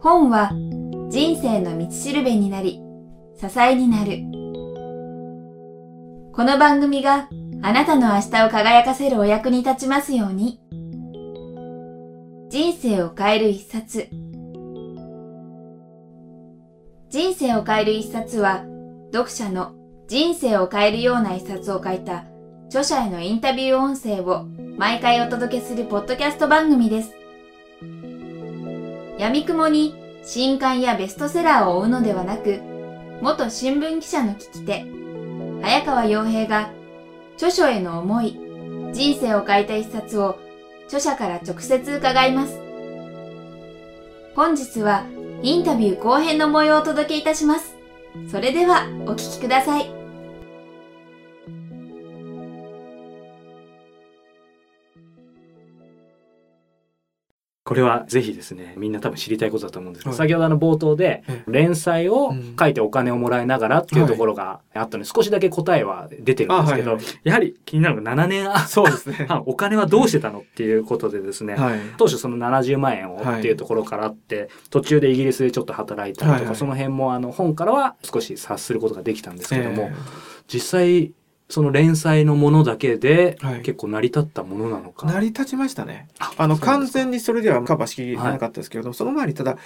本は人生の道しるべになり、支えになる。この番組があなたの明日を輝かせるお役に立ちますように。人生を変える一冊。人生を変える一冊は、読者の人生を変えるような一冊を書いた著者へのインタビュー音声を毎回お届けするポッドキャスト番組です。闇雲に新刊やベストセラーを追うのではなく、元新聞記者の聞き手、早川洋平が著書への思い、人生を変えた一冊を著者から直接伺います。本日はインタビュー後編の模様をお届けいたします。それではお聞きください。これはぜひですねみんな多分知りたいことだと思うんですけど、はい、先ほどの冒頭で連載を書いてお金をもらいながらっていうところがあったので、少しだけ答えは出てるんですけど、はいはい、やはり気になるのが7年そうですね。お金はどうしてたのっていうことでですね、はい、当初その70万円をっていうところからあって、途中でイギリスでちょっと働いたりとか、はいはい、その辺もあの本からは少し察することができたんですけども、えー、実際その連載のものだけで結構成り立ったものなのか、はい、成り立ちましたね。あの完全にそれではカバーしきれなかったですけれども、はい、その前にただ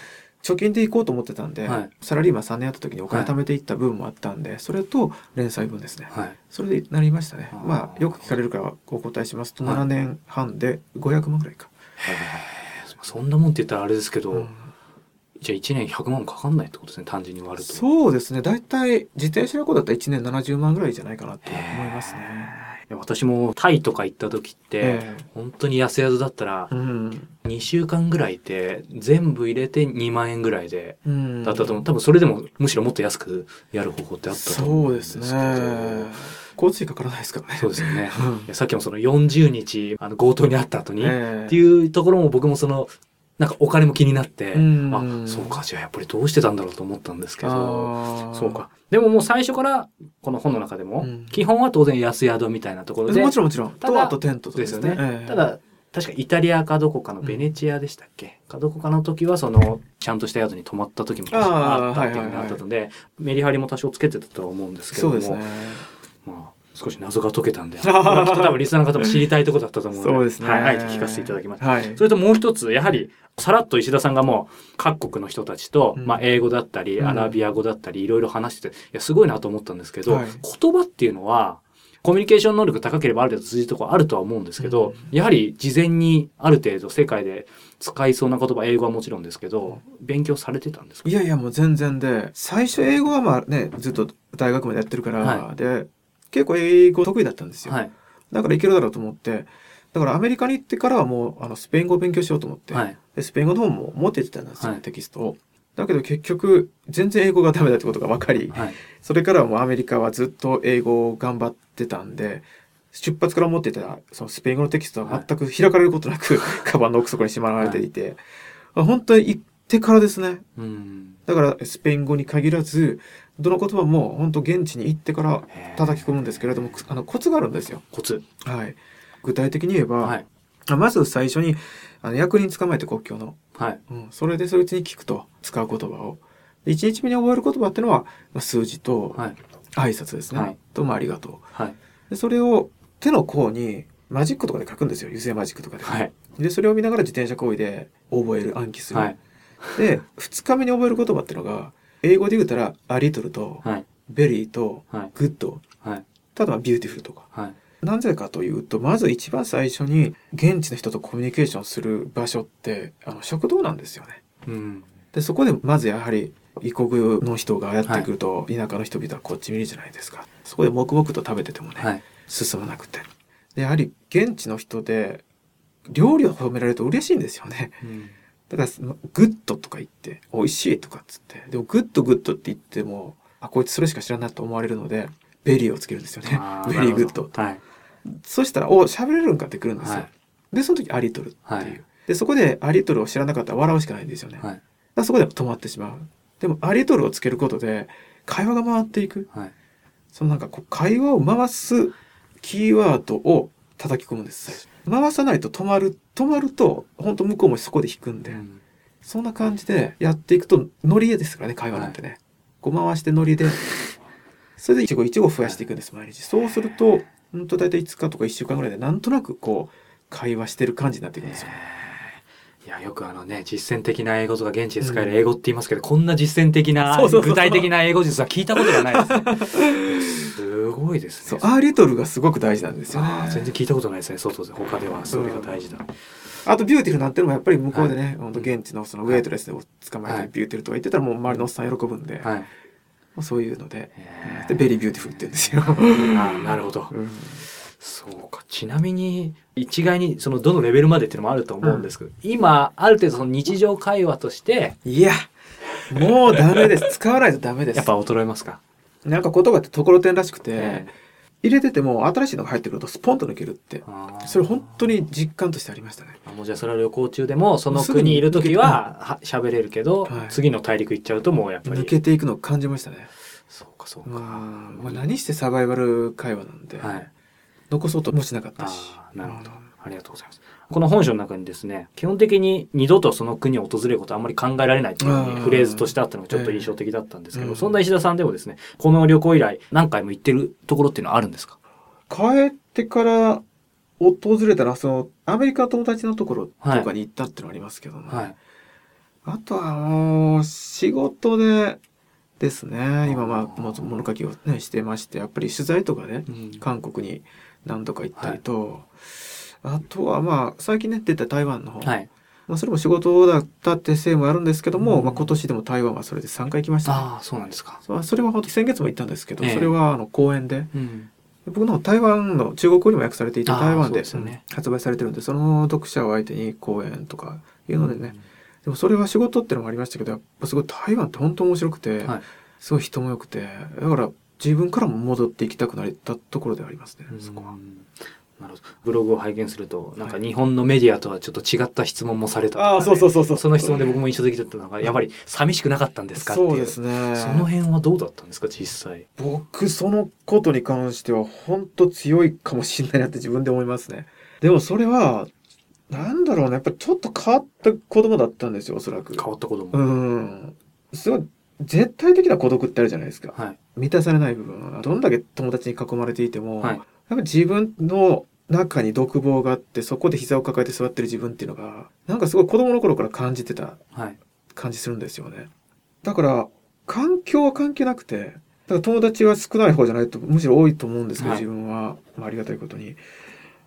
貯金で行こうと思ってたんで、はい、サラリーマン3年やった時にお金貯めていった分もあったんで、それと連載分ですね、それでなりましたね。まあよく聞かれるからお答えしますと、7年半で500万ぐらいか。そんなもんって言ったらあれですけど、うんじゃあ1年100万かかんないってことですね単純に割ると。そうですね。大体自転車旅行だったら1年70万ぐらいじゃないかなと思いますね。私もタイとか行った時って、本当に安宿だったら2週間ぐらいで全部入れて2万円ぐらいでだったと思う。多分それでもむしろもっと安くやる方法ってあったと思うんですけど。そうですね。交通費かからないですからね。そうですよね。さっきもその40日あの強盗にあった後に、っていうところも僕もそのなんかお金も気になって、あ、そうか、じゃあやっぱりどうしてたんだろうと思ったんですけど、そうか。でももう最初からこの本の中でも、基本は当然安宿みたいなところで。もちろんもちろん。ただ、とテントですよね。ただ、確かイタリアかどこかのベネチアでしたっけ、かどこかの時はそのちゃんとした宿に泊まった時もあったっていうのがあったので、メリハリも多少つけてたとは思うんですけども、ね、まあ少し謎が解けたんで、多分リスナーの方も知りたいところだったと思うので、そうですね。はい、あえて聞かせていただきました。はい、それともう一つ、やはり、さらっと石田さんがもう各国の人たちと、うん、まあ英語だったり、アラビア語だったり、いろいろ話してて、いや、すごいなと思ったんですけど、はい、言葉っていうのは、コミュニケーション能力高ければある程度通じるところあるとは思うんですけど、うん、やはり事前にある程度世界で使いそうな言葉、英語はもちろんですけど、勉強されてたんですか？いやいや、もう全然で、最初英語はまあね、ずっと大学までやってるから、はい、で、結構英語得意だったんですよ。はい、だからいけるだろうと思って、だからアメリカに行ってからはもうあのスペイン語を勉強しようと思って、はい、でスペイン語の本も持っててたんですよ、はい、テキストを。だけど結局全然英語がダメだってことが分かり、はい、それからはもうアメリカはずっと英語を頑張ってたんで出発から持ってたそのスペイン語のテキストは全く開かれることなく、カバンの奥底にしまられていて、本当に行ってからですね。だからスペイン語に限らずどの言葉も本当現地に行ってから叩き込むんですけれどもあのコツがあるんですよ。コツ。はい。具体的に言えば、はい、まず最初にあの役人捕まえて国境の、はい。うん、それでそいつに聞くと使う言葉を。1日目に覚える言葉っていうのは、まあ、数字と挨拶ですね、はい、と、まあ、ありがとう、はい、でそれを手の甲にマジックとかで書くんですよ。油性マジックとかで、はい、でそれを見ながら自転車漕いで覚える暗記する、はい、で2日目に覚える言葉っていうのが英語で言うたら「a little」と「very」と「good」ただ「beautiful」とか、なぜかというとまず一番最初に現地の人とコミュニケーションする場所ってあの食堂なんですよね。うん、でそこでまずやはり異国の人がやってくると、田舎の人々はこっち見るじゃないですか。そこで黙々と食べててもね、はい、進まなくて。でやはり現地の人で料理を褒められると嬉しいんですよね。うん、だから good とか言って美味しいとかっつってでも good good って言ってもあこいつそれしか知らないと思われるのでvery をつけるんですよね。very good と。はいそしたら、お喋れるんかってくるんですよ。はい、で、その時 a little っていう。はい、で、そこで a little を知らなかったら笑うしかないんですよね。はい、だそこで止まってしまう。でも、 a little をつけることで、会話が回っていく。そのなんかこう、会話を回すキーワードを叩き込むんです。回さないと止まる止まると本当向こうもそこで引くんで、うん、そんな感じでやっていくとノリですからね会話なんてね、はい、こう回してノリでそれで一語一語増やしていくんです毎日。そうすると本当大体5日とか1週間ぐらいでなんとなくこう会話してる感じになっていくんですよ。いやよくあのね実践的な英語とか現地で使える英語って言いますけど、うん、こんな実践的な具体的な英語術は聞いたことがないですね。すごいですね。そう a little がすごく大事なんですよね。全然聞いたことないですね。外で他ではそれが大事だ。あと beautiful なんてのもやっぱり向こうでね、はい、本当現地のそのウェイトレスで捕まえて beautiful とか言ってたらもう周りのおっさん喜ぶんで、はい、そういうのでで very beautiful って言うんですよ。あなるほど。うんそうか。ちなみに一概にそのどのレベルまでっていうのもあると思うんですけど、うん、今ある程度その日常会話としていやもうダメです。使わないとダメです。やっぱ衰えますか？なんか言葉ってところてんらしくて、えー、入れてても新しいのが入ってくるとスポンと抜けるってそれ本当に実感としてありましたね。もうじゃあそれは旅行中でもその国にいる時は喋れるけど、はい、次の大陸行っちゃうともうやっぱり。抜けていくのを感じましたね。そうかそうか、まあ、何してサバイバル会話なんで、はい残そうともしなかったし。なるほど。ありがとうございます。この本書の中にですね、基本的に二度とその国を訪れることはあんまり考えられないっていうフレーズとしてあったのがちょっと印象的だったんですけど、えー、そんな石田さんでもですね、この旅行以来何回も行ってるところっていうのはあるんですか？帰ってから訪れたら、その、アメリカ友達のところとかに行ったっていうのはありますけどね。はい、あとはもう、仕事で、ですね。今まあ、物書きをね、してまして、やっぱり取材とかね、うん、韓国に何度か行ったりと、はい、あとはまあ最近ね出た台湾の方、はい、まあ、それも仕事だったってせいもあるんですけども、うん、まあ、今年でも台湾はそれで3回行きました、ね、あそうなんですか。それは本当先月も行ったんですけど、えー、それはあの公演で、うん、僕の台湾の中国語にも訳されていて台湾で、ね、発売されてるんでその読者を相手に講演とかいうのでね、うん、でもそれは仕事っていうのもありましたけどやっぱすごい台湾って本当面白くて、はい、すごい人も良くてだから自分からも戻っていきたくなったところではありますね、そこは。なるほど。ブログを拝見するとなんか日本のメディアとはちょっと違った質問もされたね、あそうそうそうそう。その質問で僕も印象的だったのがやっぱり寂しくなかったんですかそうですね。その辺はどうだったんですか実際？僕そのことに関しては本当強いかもしれないなって自分で思いますね。でもそれはなんだろうね。やっぱちょっと変わった子供だったんですよおそらく。変わった子供うん。すごい絶対的な孤独ってあるじゃないですか、はい、満たされない部分どんだけ友達に囲まれていても、はい、やっぱ自分の中に独房があってそこで膝を抱えて座ってる自分っていうのがなんかすごい子供の頃から感じてた感じするんですよね、はい、だから環境は関係なくてだから友達は少ない方じゃないとむしろ多いと思うんですけど、自分は、まあ、ありがたいことに。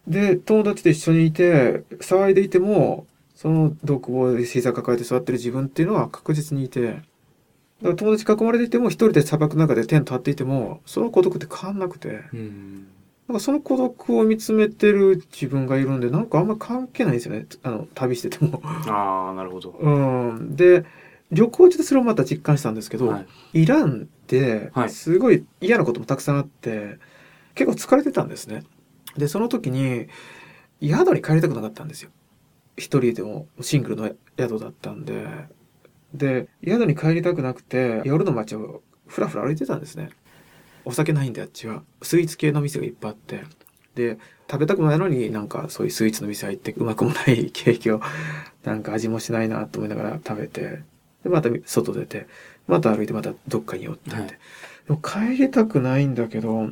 で友達と一緒にいて騒いでいてもその独房で膝抱えて座ってる自分っていうのは確実にいてだから友達囲まれていても一人で砂漠の中でテント張っていてもその孤独って変わんなくて、うん、なんかその孤独を見つめてる自分がいるんでなんかあんま関係ないんですよね。あの旅してても。ああなるほど。うん、で旅行中でそれをまた実感したんですけど、はい、イランってすごい嫌なこともたくさんあって、結構疲れてたんですね。でその時に宿に帰りたくなかったんですよ。一人でもシングルの宿だったんでで、宿に帰りたくなくて、夜の街をふらふら歩いてたんですね。お酒ないんであっちは。スイーツ系の店がいっぱいあって。で、食べたくないのになんかそういうスイーツの店入ってうまくもないケーキを なんか味もしないなと思いながら食べて、で、また外出て、また歩いてまたどっかに寄ってって。はい、でも帰りたくないんだけど、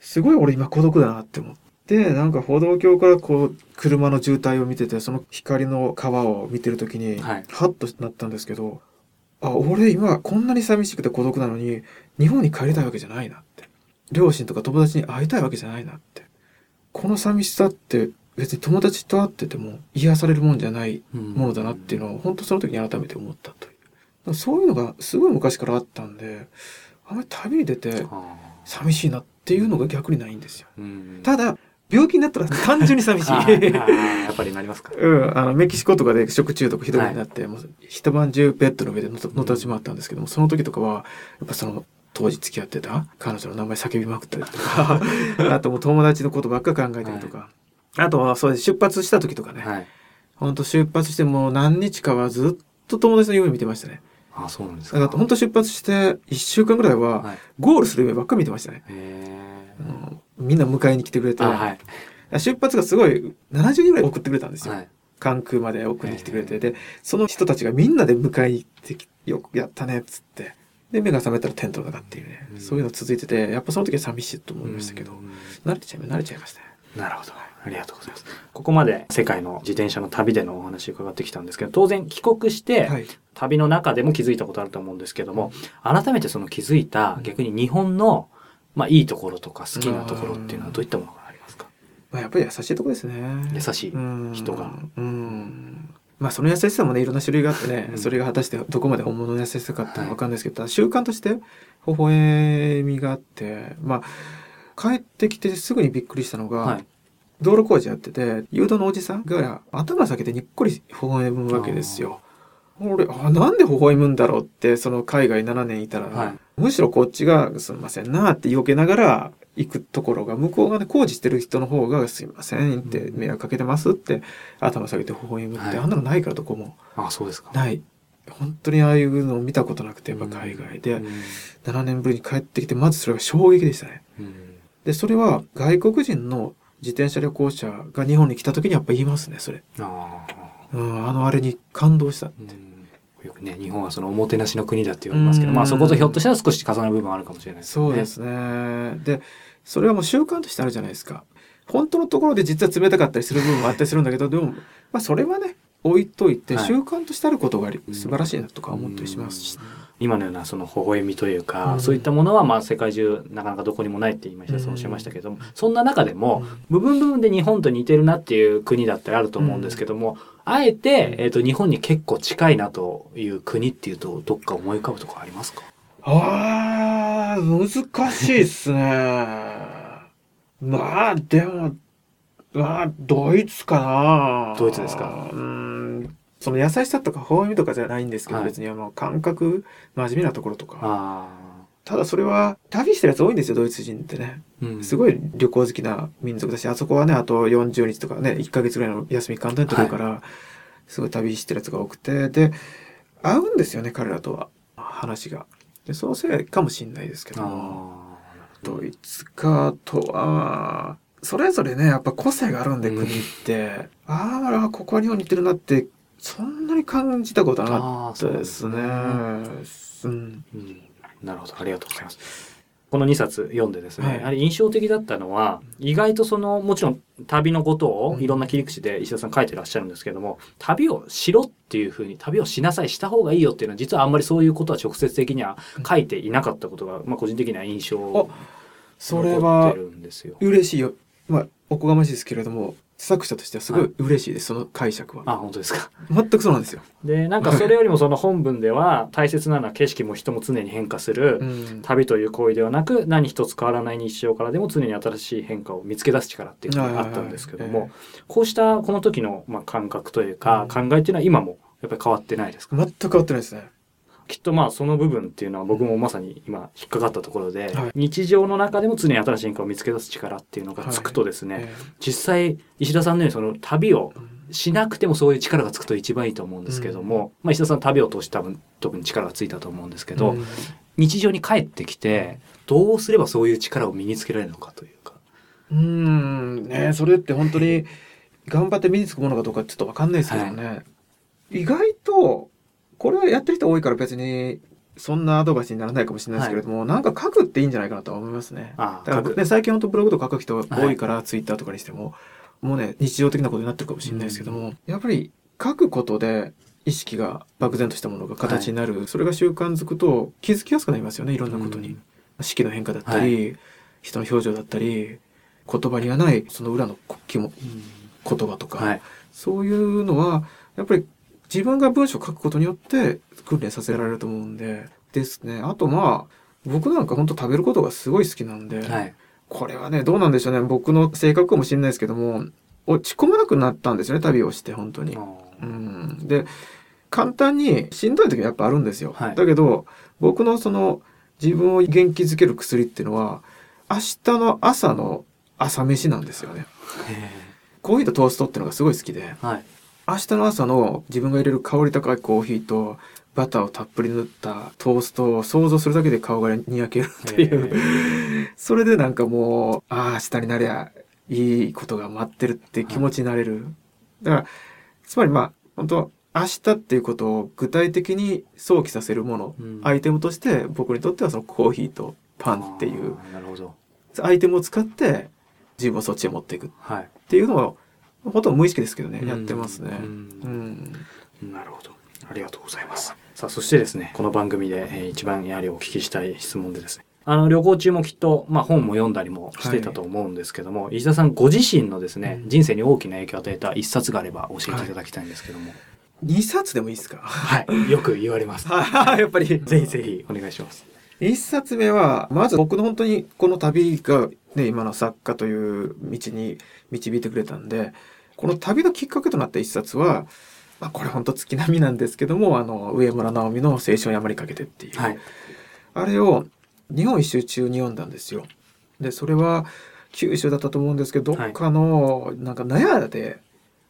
すごい俺今孤独だなって思って。で、なんか歩道橋からこう、車の渋滞を見てて、その光の川を見てる時に、はい、はっとなったんですけど、あ、俺今こんなに寂しくて孤独なのに、日本に帰りたいわけじゃないなって。両親とか友達に会いたいわけじゃないなって。この寂しさって別に友達と会ってても癒されるもんじゃないものだなっていうのを、本当その時に改めて思ったという。そういうのがすごい昔からあったんで、あんまり旅に出て寂しいなっていうのが逆にないんですよ。ただ、病気になったら単純に寂しい。やっぱりなりますか。うん。あの、メキシコとかで食中毒ひどいになって、はい、もう一晩中ベッドの上でののたち回ったんですけども、その時とかは、やっぱその、当時付き合ってた彼女の名前叫びまくったりとか、あともう友達のことばっか考えたりとか、はい、あとはそう出発した時とかね、はい、ほんと出発してもう何日かはずっと友達の夢見てましたね。あそうなんですか。だから本当出発して1週間ぐらいは、ゴールする夢ばっか見てましたね。へみんな迎えに来てくれて、はい、出発がすごい70人ぐらい送ってくれたんですよ。はい、関空まで送りに来てくれて、で、その人たちがみんなで迎えに行ってきよくやったねっつって。で、目が覚めたらテントの中っていうね、うん、そういうの続いてて、やっぱその時は寂しいと思いましたけど、うん、慣れちゃい慣れちゃいましたね。なるほど。ありがとうございます。ここまで世界の自転車の旅でのお話伺ってきたんですけど、当然帰国して、旅の中でも気づいたことあると思うんですけども、改めてその気づいた逆に日本の、まあ、いいところとか好きなところっていうのはどういったものがありますか、まあ、やっぱり優しいところですね。優しい人が。うん。まあその優しさもねいろんな種類があってね、うん、それが果たしてどこまで本物の優しさかってわかんないですけど、はい、習慣として微笑みがあってまあ帰ってきてすぐにびっくりしたのが、はい、道路工事やってて誘導のおじさんが頭下げてにっこり微笑むわけですよ。俺あなんで微笑むんだろうってその海外7年いたら、はい、むしろこっちが「すみませんな」って避けながら行くところが向こうがね工事してる人の方が「すいません」って迷惑かけてますって頭下げて微笑むって、はい、あんなのないからどこも。あそうですかない。本当にああいうのを見たことなくてやっぱ海外で、うん、7年ぶりに帰ってきてまずそれが衝撃でしたね、うん、でそれは外国人の自転車旅行者が日本に来た時にやっぱ言いますねそれ。あ,、うん、あのあれに感動したって、よくね日本はそのおもてなしの国だって言われますけど、まあそことひょっとしたら少し重なる部分あるかもしれないですね。そうですね。でそれはもう習慣としてあるじゃないですか。本当のところで実は冷たかったりする部分もあったりするんだけどでもまあそれはね置いといて習慣としてあることが素晴らしいなとか思ったりしますし、今のようなその微笑みというか、うん、そういったものはまあ世界中なかなかどこにもないって言いましたそうおっしゃいましたけども、そんな中でも部分部分で日本と似てるなっていう国だったりあると思うんですけども、あえて、えーと、日本に結構近いなという国っていうとどっか思い浮かぶとかありますか？あ難しいっすね。まあでもまあドイツかな。ドイツですか？うんその優しさとか微笑みとかじゃないんですけど、はい、別にあの感覚真面目なところとか。ただそれは旅してるやつ多いんですよドイツ人ってね、うん、すごい旅行好きな民族だしあそこはねあと40日とかね1ヶ月ぐらいの休み簡単に取るから、はい、すごい旅してるやつが多くて。で合うんですよね彼らとは。話が。でそのせいかもしんないですけど。ドイツかとはそれぞれねやっぱ個性があるんで、国って、ああここは日本に行ってるなってそんなに感じたことなかったですね。うん、なるほど。ありがとうございます。この2冊読んでですね、はい、やはり印象的だったのは意外とそのもちろん旅のことをいろんな切り口で石田さん書いてらっしゃるんですけども、旅をしろっていうふうに旅をしなさいした方がいいよっていうのは実はあんまりそういうことは直接的には書いていなかったことが、まあ、個人的には印象それは嬉しいよ。まあおこがましいですけれども作者としてはすごい嬉しいです、はい、その解釈は。あ本当ですか。全くそうなんですよ。でなんかそれよりもその本文では大切なのは景色も人も常に変化する、旅という行為ではなく何一つ変わらない日常からでも常に新しい変化を見つけ出す力っていうのがあったんですけども、こうしたこの時のまあ感覚というか、考えっていうのは今もやっぱり変わってないですか？全く変わってないですね。きっとまあその部分っていうのは僕もまさに今引っかかったところで、はい、日常の中でも常に新しい変化を見つけ出す力っていうのがつくとですね、はいえ。ー、実際石田さんのようにその旅をしなくてもそういう力がつくと一番いいと思うんですけども、うん、まあ、石田さん旅を通して多分特に力がついたと思うんですけど、うん、日常に帰ってきてどうすればそういう力を身につけられるのかというか。うん。ねそれって本当に頑張って身につくものかどうかちょっと分かんないですけどね、はい、意外とこれはやってる人多いから別にそんなアドバイスにならないかもしれないですけれども、はい、なんか書くっていいんじゃないかなと思いますね。だからね、最近本当ブログとか書く人多いから、ツイッターとかにしても、もうね、日常的なことになってるかもしれないですけども、うん、やっぱり書くことで意識が漠然としたものが形になる、はい、それが習慣づくと気づきやすくなりますよね、いろんなことに。うん、四季の変化だったり、はい、人の表情だったり、言葉にはないその裏の国旗も、言葉とか、そういうのは、やっぱり自分が文章を書くことによって訓練させられると思うんで、ですね。あとまあ、僕なんか本当食べることがすごい好きなんで、はい、これはね、どうなんでしょうね。僕の性格かもしれないですけども、落ち込まなくなったんですよね、旅をして、本当に。うん、で、簡単にしんどい時はやっぱあるんですよ。はい、だけど、僕のその自分を元気づける薬っていうのは、明日の朝の朝飯なんですよね。コーヒーとトーストっていうのがすごい好きで、はい、明日の朝の自分が入れる香り高いコーヒーとバターをたっぷり塗ったトーストを想像するだけで顔がにやけるっていう。それでなんかもうああ明日になりゃいいことが待ってるって気持ちになれる。はい、だから、つまりまあ、本当明日っていうことを具体的に想起させるもの、うん、アイテムとして僕にとってはそのコーヒーとパンっていう。アイテムを使って自分をそっちへ持っていくっていうのを、ほとんど無意識ですけどね、やってますね。うんなるほど。ありがとうございます。さあ、そしてですね、この番組で、えー、一番やはりお聞きしたい質問でですね、あの、旅行中もきっと、まあ、本も読んだりもしてたと思うんですけども、はい、石田さんご自身のですね、人生に大きな影響を与えた一冊があれば教えていただきたいんですけども。はい2冊でもいいですか？はい。よく言われます。やっぱり。ぜひぜひお願いします。1冊目は、まず僕の本当にこの旅がね、今の作家という道に導いてくれたんで、この旅のきっかけとなった1冊は、まあ、これ本当月並みなんですけども、あの、上村直美の青春山にかけてっていう。はい、あれを日本一周中に読んだんですよ。で、それは九州だったと思うんですけど、どっかの、なんか納屋で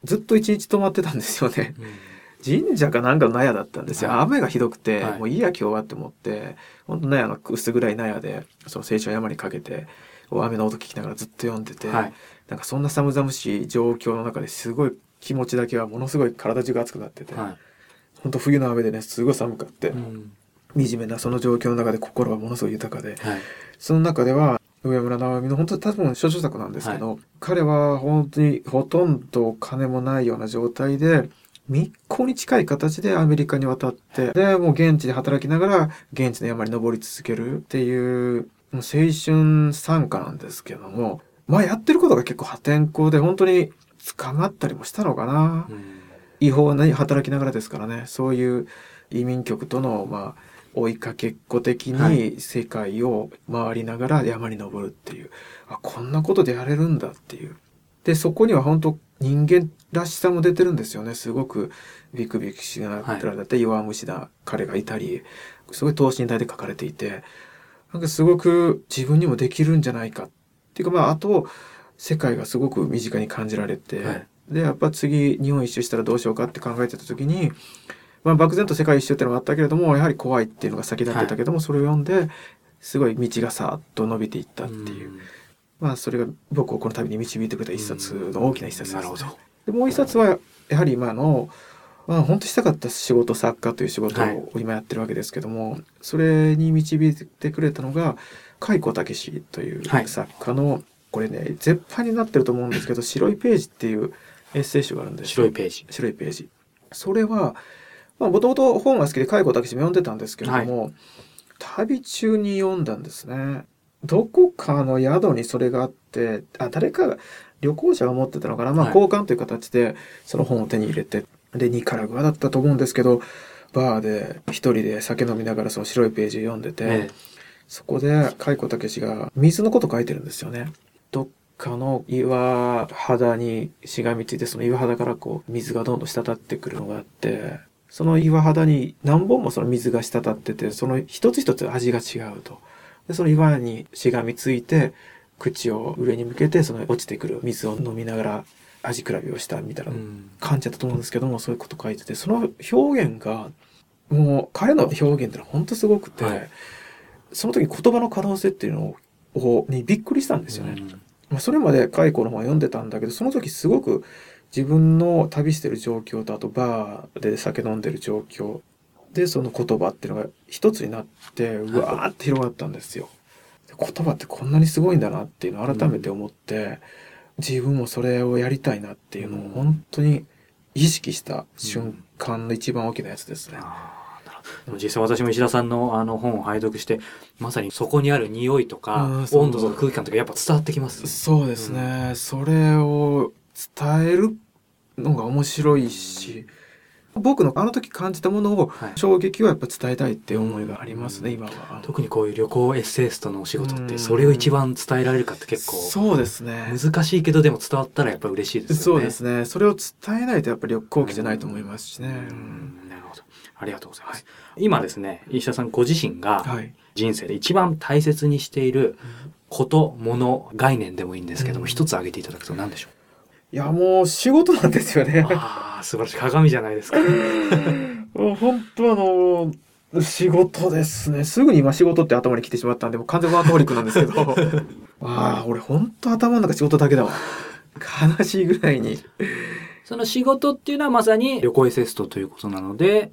ずっと一日泊まってたんですよね。うん神社かなんかの納屋だったんですよ、はい、雨がひどくて、はい、もういいや今日はって思って本当納屋の薄暗い納屋でその青春山にかけて雨の音聞きながらずっと読んでて、はい、なんかそんな寒々しい状況の中ですごい気持ちだけはものすごい体中が熱くなってて、はい、本当冬の雨でねすごい寒くって、うん、惨めなその状況の中で心はものすごい豊かで、はい、その中では上村直美の本当に多分少女作なんですけど、はい、彼は本当にほとんど金もないような状態で密航に近い形でアメリカに渡ってでもう現地で働きながら現地の山に登り続けるっていう青春参加なんですけどもまあやってることが結構破天荒で本当に捕まったりもしたのかな、うん、違法な働きながらですからね。そういう移民局とのまあ追いかけっこ的に世界を回りながら山に登るっていう、はい、あこんなことでやれるんだっていう。でそこには本当人間らしさも出てるんですよね。すごくビクビクしながらだったり弱虫な彼がいたりすごい等身大で書かれていてなんかすごく自分にもできるんじゃないか。っていうかまああと世界がすごく身近に感じられて、はい、でやっぱ次日本一周したらどうしようかって考えてた時に、まあ、漠然と世界一周っていうのがあったけれどもやはり怖いっていうのが先立ってたけども、はい、それを読んですごい道がさっと伸びていったっていう。うまあそれが僕をこの旅に導いてくれた一冊の大きな一冊です、ね、なるほど。でもう一冊はやはり今のまあ、本当したかった仕事作家という仕事を今やってるわけですけども、はい、それに導いてくれたのが海子武という作家の、はい、これね絶版になってると思うんですけど「白いページ」っていうエッセイ集があるんです白いページ。白いページ。それはもともと本が好きで海子武も読んでたんですけれども、はい、旅中に読んだんですね。どこかの宿にそれがあってあ誰かが旅行者が持ってたのかな、まあ、交換という形でその本を手に入れて、でニカラグアだったと思うんですけどバーで一人で酒飲みながらその白いページを読んでて、ええ、そこで海子武が水のこと書いてるんですよね。どっかの岩肌にしがみついてその岩肌からこう水がどんどん滴ってくるのがあってその岩肌に何本もその水が滴っててその一つ一つ味が違うと。でその岩にしがみついて口を上に向けてその落ちてくる水を飲みながら味比べをしたみたいな感じだったと思うんですけども、そういうこと書いててその表現がもう彼の表現ってのは本当すごくて、はい、その時言葉の可能性っていうのをにびっくりしたんですよね。まあ、それまで解雇の本読んでたんだけどその時すごく自分の旅してる状況とあとバーで酒飲んでる状況でその言葉っていうのが一つになってうわーって広がったんですよ。言葉ってこんなにすごいんだなっていうのを改めて思って、うん、自分もそれをやりたいなっていうのを本当に意識した瞬間の一番大きなやつですね。うん、実際私も石田さんのあの本を拝読してまさにそこにある匂いとか温度とか空気感とかやっぱ伝わってきます、そうですね、うん、それを伝えるのが面白いし、僕のあの時感じたものを衝撃をやっぱ伝えたいって思いがありますね、今は。特にこういう旅行エッセイストのお仕事ってそれを一番伝えられるかって結構そうですね。難しいけどでも伝わったらやっぱ嬉しいですよね。そうですね。それを伝えないとやっぱり旅行機じゃないと思いますしね。なるほど。ありがとうございます、はい、今ですね石田さんご自身が人生で一番大切にしていること、もの、概念でもいいんですけども、一つ挙げていただくと何でしょう？いや、もう仕事なんですよね。ああ、素晴らしい。鏡じゃないですか。もう本当あの、仕事ですね。すぐに今仕事って頭に来てしまったんで、もう完全ワーカホリックなんですけど。ああ、俺ほんと頭の中仕事だけだわ。悲しいぐらいに。その仕事っていうのはまさに旅行エセストということなので、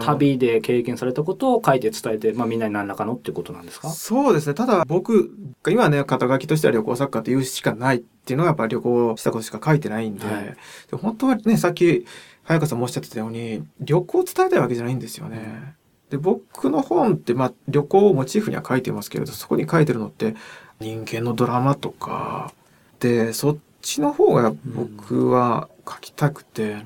旅で経験されたことを書いて伝えて、まあ、みんなに何らかのっていうことなんですか？そうですね。ただ僕、今ね、肩書きとしては旅行作家って言うしかないっていうのはやっぱり旅行したことしか書いてないんで、はい、で本当はね、さっき早川さんもおっしゃってたように、旅行を伝えたいわけじゃないんですよね。で、僕の本って、まあ、旅行をモチーフには書いてますけれど、そこに書いてるのって、人間のドラマとか、で、そっちの方が僕は書きたくて、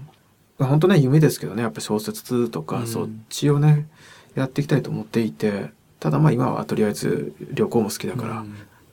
うん、本当ね、夢ですけどね、やっぱ小説とか、そっちをね、やっていきたいと思っていて、ただまあ今はとりあえず旅行も好きだから、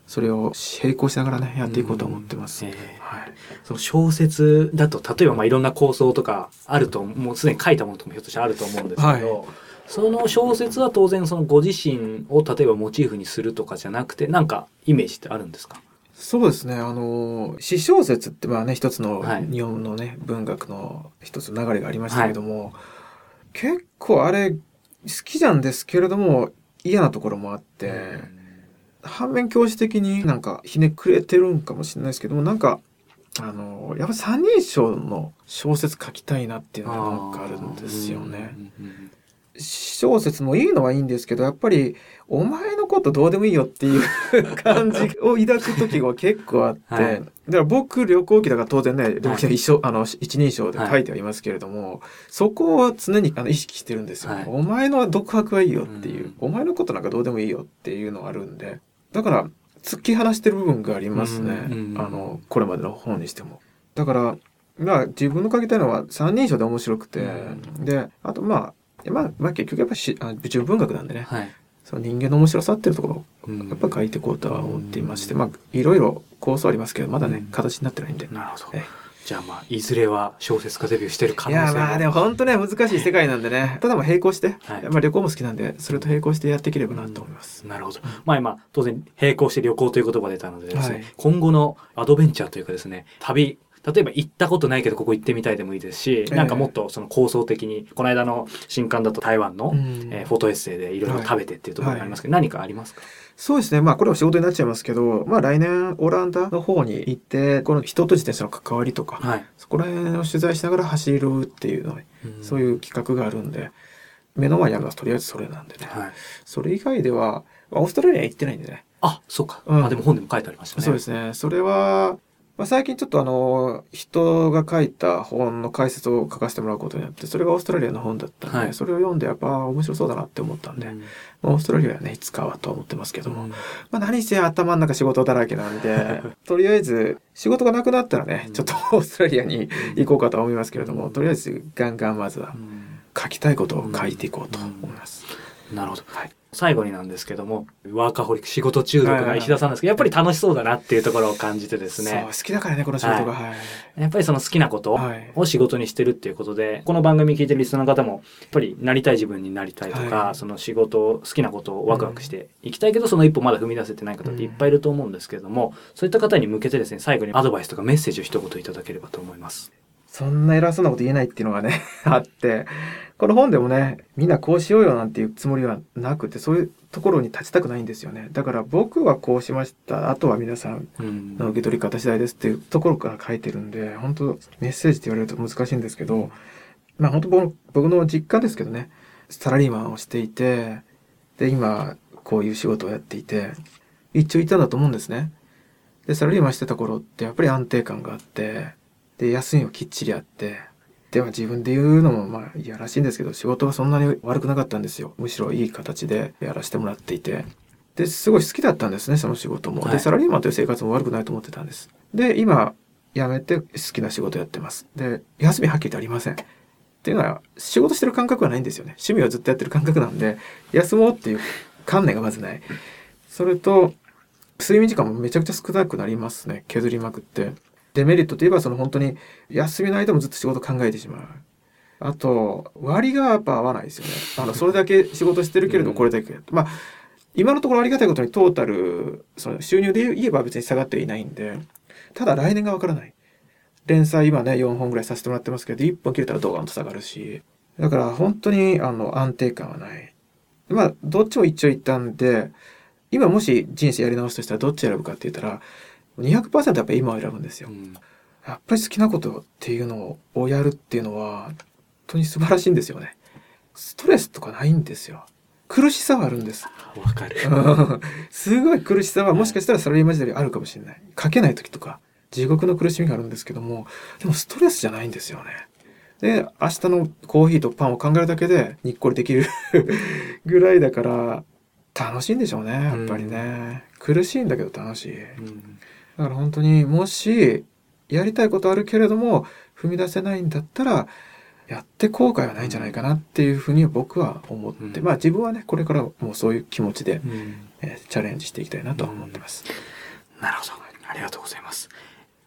それを並行しながらねやっていこうと思ってます。うん。えー、はい。その小説だと例えばまあいろんな構想とかあるともうすでに書いたものともひょっとしてあると思うんですけど、はい、その小説は当然そのご自身を例えばモチーフにするとかじゃなくてなんかイメージってあるんですか？そうですね。あの、詩小説ってまあね、一つの日本のね、はい、文学の一つの流れがありましたけども、はい、結構あれ好きなんですけれども、嫌なところもあって、うん反面教師的になんかひねくれてるんかもしれないですけどもなんかあのやっぱ三人称の小説書きたいなっていうのがなんかあるんですよね。小説もいいのはいいんですけどやっぱりお前のことどうでもいいよっていう 感じを抱く時が結構あって、はい、だから僕旅行記だから当然ね旅行記は一緒、はい、あの一人称で書いてはいますけれども、はい、そこは常にあの意識してるんですよ、お前の独白はいいよっていう、お前のことなんかどうでもいいよっていうのがあるんでだから、突き放してる部分がありますね。あの、これまでの本にしても。だから、まあ、自分の書きたいのは三人称で面白くて、で、あとまあ、まあ、まあ結局やっぱし、あ宇宙文学なんでね、はい、その人間の面白さっていうところを、やっぱ書いていこうとは思っていまして、まあ、いろいろ構想ありますけど、まだね、形になってないんで。なるほど。じゃあまあいずれは小説家デビューしてる可能性いやまあでも本当ね難しい世界なんでね。ただまあ並行して、はい、まあ旅行も好きなんでそれと並行してやっていければなと思います、うん、なるほど、まあ今当然並行して旅行という言葉が出たのでですね、はい、今後のアドベンチャーというかですね旅例えば行ったことないけどここ行ってみたいでもいいですし、なんかもっとその構想的に、この間の新刊だと台湾の、えー、フォトエッセイでいろいろ食べてっていうところがありますけど、何かありますか？そうですね。まあこれは仕事になっちゃいますけど、まあ来年オランダの方に行って、この人と自転車の関わりとか、はい、そこら辺を取材しながら走るっていうの、うん、そういう企画があるんで、目の前にあるのはとりあえずそれなんでね。はい、それ以外では、オーストラリア行ってないんでね。あ、そうか。うん、あ、でも本でも書いてありましたね。そうですね。それは、まあ、最近ちょっとあの、人が書いた本の解説を書かせてもらうことによって、それがオーストラリアの本だったんで、はい、それを読んでやっぱ面白そうだなって思ったんで、うん、まあ、オーストラリアはね、いつかはと思ってますけども、うん、まあ何せ頭の中仕事だらけなんで、とりあえず仕事がなくなったらね、ちょっとオーストラリアに行こうかと思いますけれども、とりあえずガンガンまずは書きたいことを書いていこうと思います。なるほど。はい最後になんですけども、ワーカホリック、仕事中毒な石田さんですけど、やっぱり楽しそうだなっていうところを感じてですね。好きだからね、この仕事が。はい、やっぱりその好きなことを仕事にしてるっていうことで、この番組聞いてるリスナーの方も、やっぱりなりたい自分になりたいとか、はい、その仕事、好きなことをワクワクしていきたいけど、その一歩まだ踏み出せてない方っていっぱいいると思うんですけれども、そういった方に向けてですね、最後にアドバイスとかメッセージを一言いただければと思います。そんな偉そうなこと言えないっていうのがね あって、この本でもね、みんなこうしようよなんていうつもりはなくて、そういうところに立ちたくないんですよね。だから僕はこうしました。あとは皆さんの受け取り方次第ですっていうところから書いてるんで、本当メッセージって言われると難しいんですけど、まあ本当僕の実家ですけどね、サラリーマンをしていて、で、今こういう仕事をやっていて、一応いたんだと思うんですね。で、サラリーマンしてた頃ってやっぱり安定感があって、で、休みもきっちりあって、では自分で言うのもまあいやらしいんですけど仕事はそんなに悪くなかったんですよ。むしろいい形でやらせてもらっていて。ですごい好きだったんですねその仕事も、はい、でサラリーマンという生活も悪くないと思ってたんです。で今辞めて好きな仕事やってます。で休みはっきりとありません。っていうのは仕事してる感覚はないんですよね。趣味をずっとやってる感覚なんで休もうっていう観念がまずない。それと睡眠時間もめちゃくちゃ少なくなりますね。削りまくってデメリットといえばその本当に休みの間もずっと仕事考えてしまう。あと、割がやっぱ合わないですよね。あの、それだけ仕事してるけれどこれだけやって。まあ、今のところありがたいことにトータル、その収入で言えば別に下がっていないんで、ただ来年がわからない。連載今ね、4本ぐらいさせてもらってますけど、1本切れたらドーンと下がるし、だから本当にあの安定感はない。まあ、どっちも一長一短で、今もし人生やり直すとしたらどっち選ぶかって言ったら、200%やっぱり今を選ぶんですよ。うん、やっぱり好きなことっていうのをやるっていうのは、本当に素晴らしいんですよね。ストレスとかないんですよ。苦しさはあるんです。わかる。すごい苦しさはもしかしたらサラリーマン時代あるかもしれない。書けない時とか、地獄の苦しみがあるんですけども、でもストレスじゃないんですよね。で、明日のコーヒーとパンを考えるだけでにっこりできる ぐらいだから、楽しいんでしょうね、やっぱりね。うん、苦しいんだけど楽しい。うん、だから本当にもし、やりたいことあるけれども、踏み出せないんだったら、やって後悔はないんじゃないかなっていうふうに僕は思って、うん、まあ自分はねこれからもうそういう気持ちで、うん、えー、チャレンジしていきたいなと思ってます、うん、なるほど。ありがとうございます。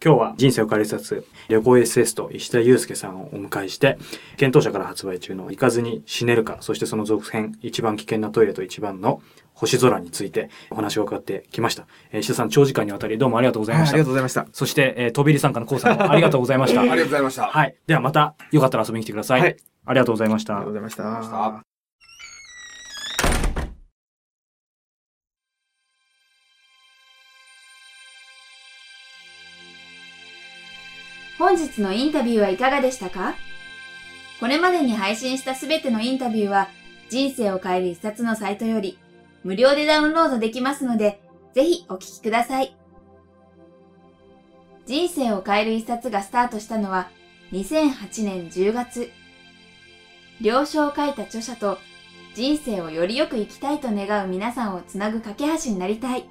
今日は人生を変える冊旅行 SS と石田祐介さんをお迎えして検討者から発売中の行かずに死ねるかそしてその続編一番危険なトイレと一番の星空についてお話を伺ってきました。えー、石田さん、長時間にわたりどうもありがとうございました。ありがとうございました。そして、えー、飛び入り参加のコウさんもありがとうございました。ありがとうございました。はい。ではまた、よかったら遊びに来てください。はい。ありがとうございました。ありがとうございました。本日のインタビューはいかがでしたか？これまでに配信したすべてのインタビューは、人生を変える一冊のサイトより無料でダウンロードできますので、ぜひお聞きください。人生を変える一冊がスタートしたのは2008年10月。了承を書いた著者と人生をよりよく生きたいと願う皆さんをつなぐ架け橋になりたい。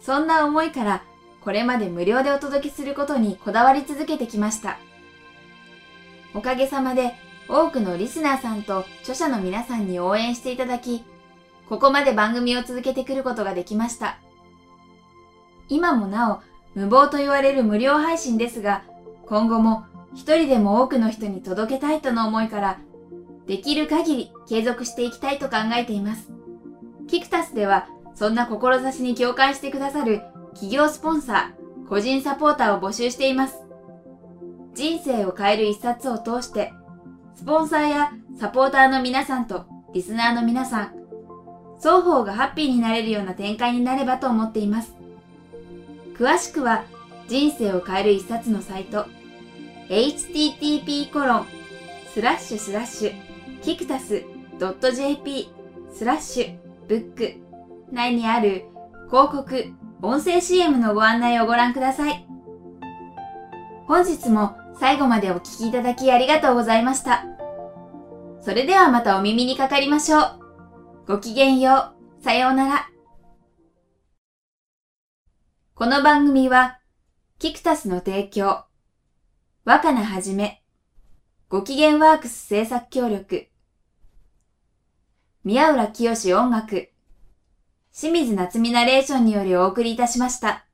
そんな思いからこれまで無料でお届けすることにこだわり続けてきました。おかげさまで多くのリスナーさんと著者の皆さんに応援していただき、ここまで番組を続けてくることができました。今もなお無謀と言われる無料配信ですが、今後も一人でも多くの人に届けたいとの思いから、できる限り継続していきたいと考えています。キクタスでは、そんな志に共感してくださる企業スポンサー、個人サポーターを募集しています。人生を変える一冊を通して、スポンサーやサポーターの皆さんとリスナーの皆さん、双方がハッピーになれるような展開になればと思っています。詳しくは人生を変える一冊のサイト http コロンスラッシュスラッシュキクタス .jp スラッシュブック内にある広告音声 CM のご案内をご覧ください。本日も最後までお聴きいただきありがとうございました。それではまたお耳にかかりましょう。ごきげんよう。さようなら。この番組は、キクタスの提供、若菜はじめ、ごきげんワークス制作協力、宮浦清志音楽、清水夏美ナレーションによりお送りいたしました。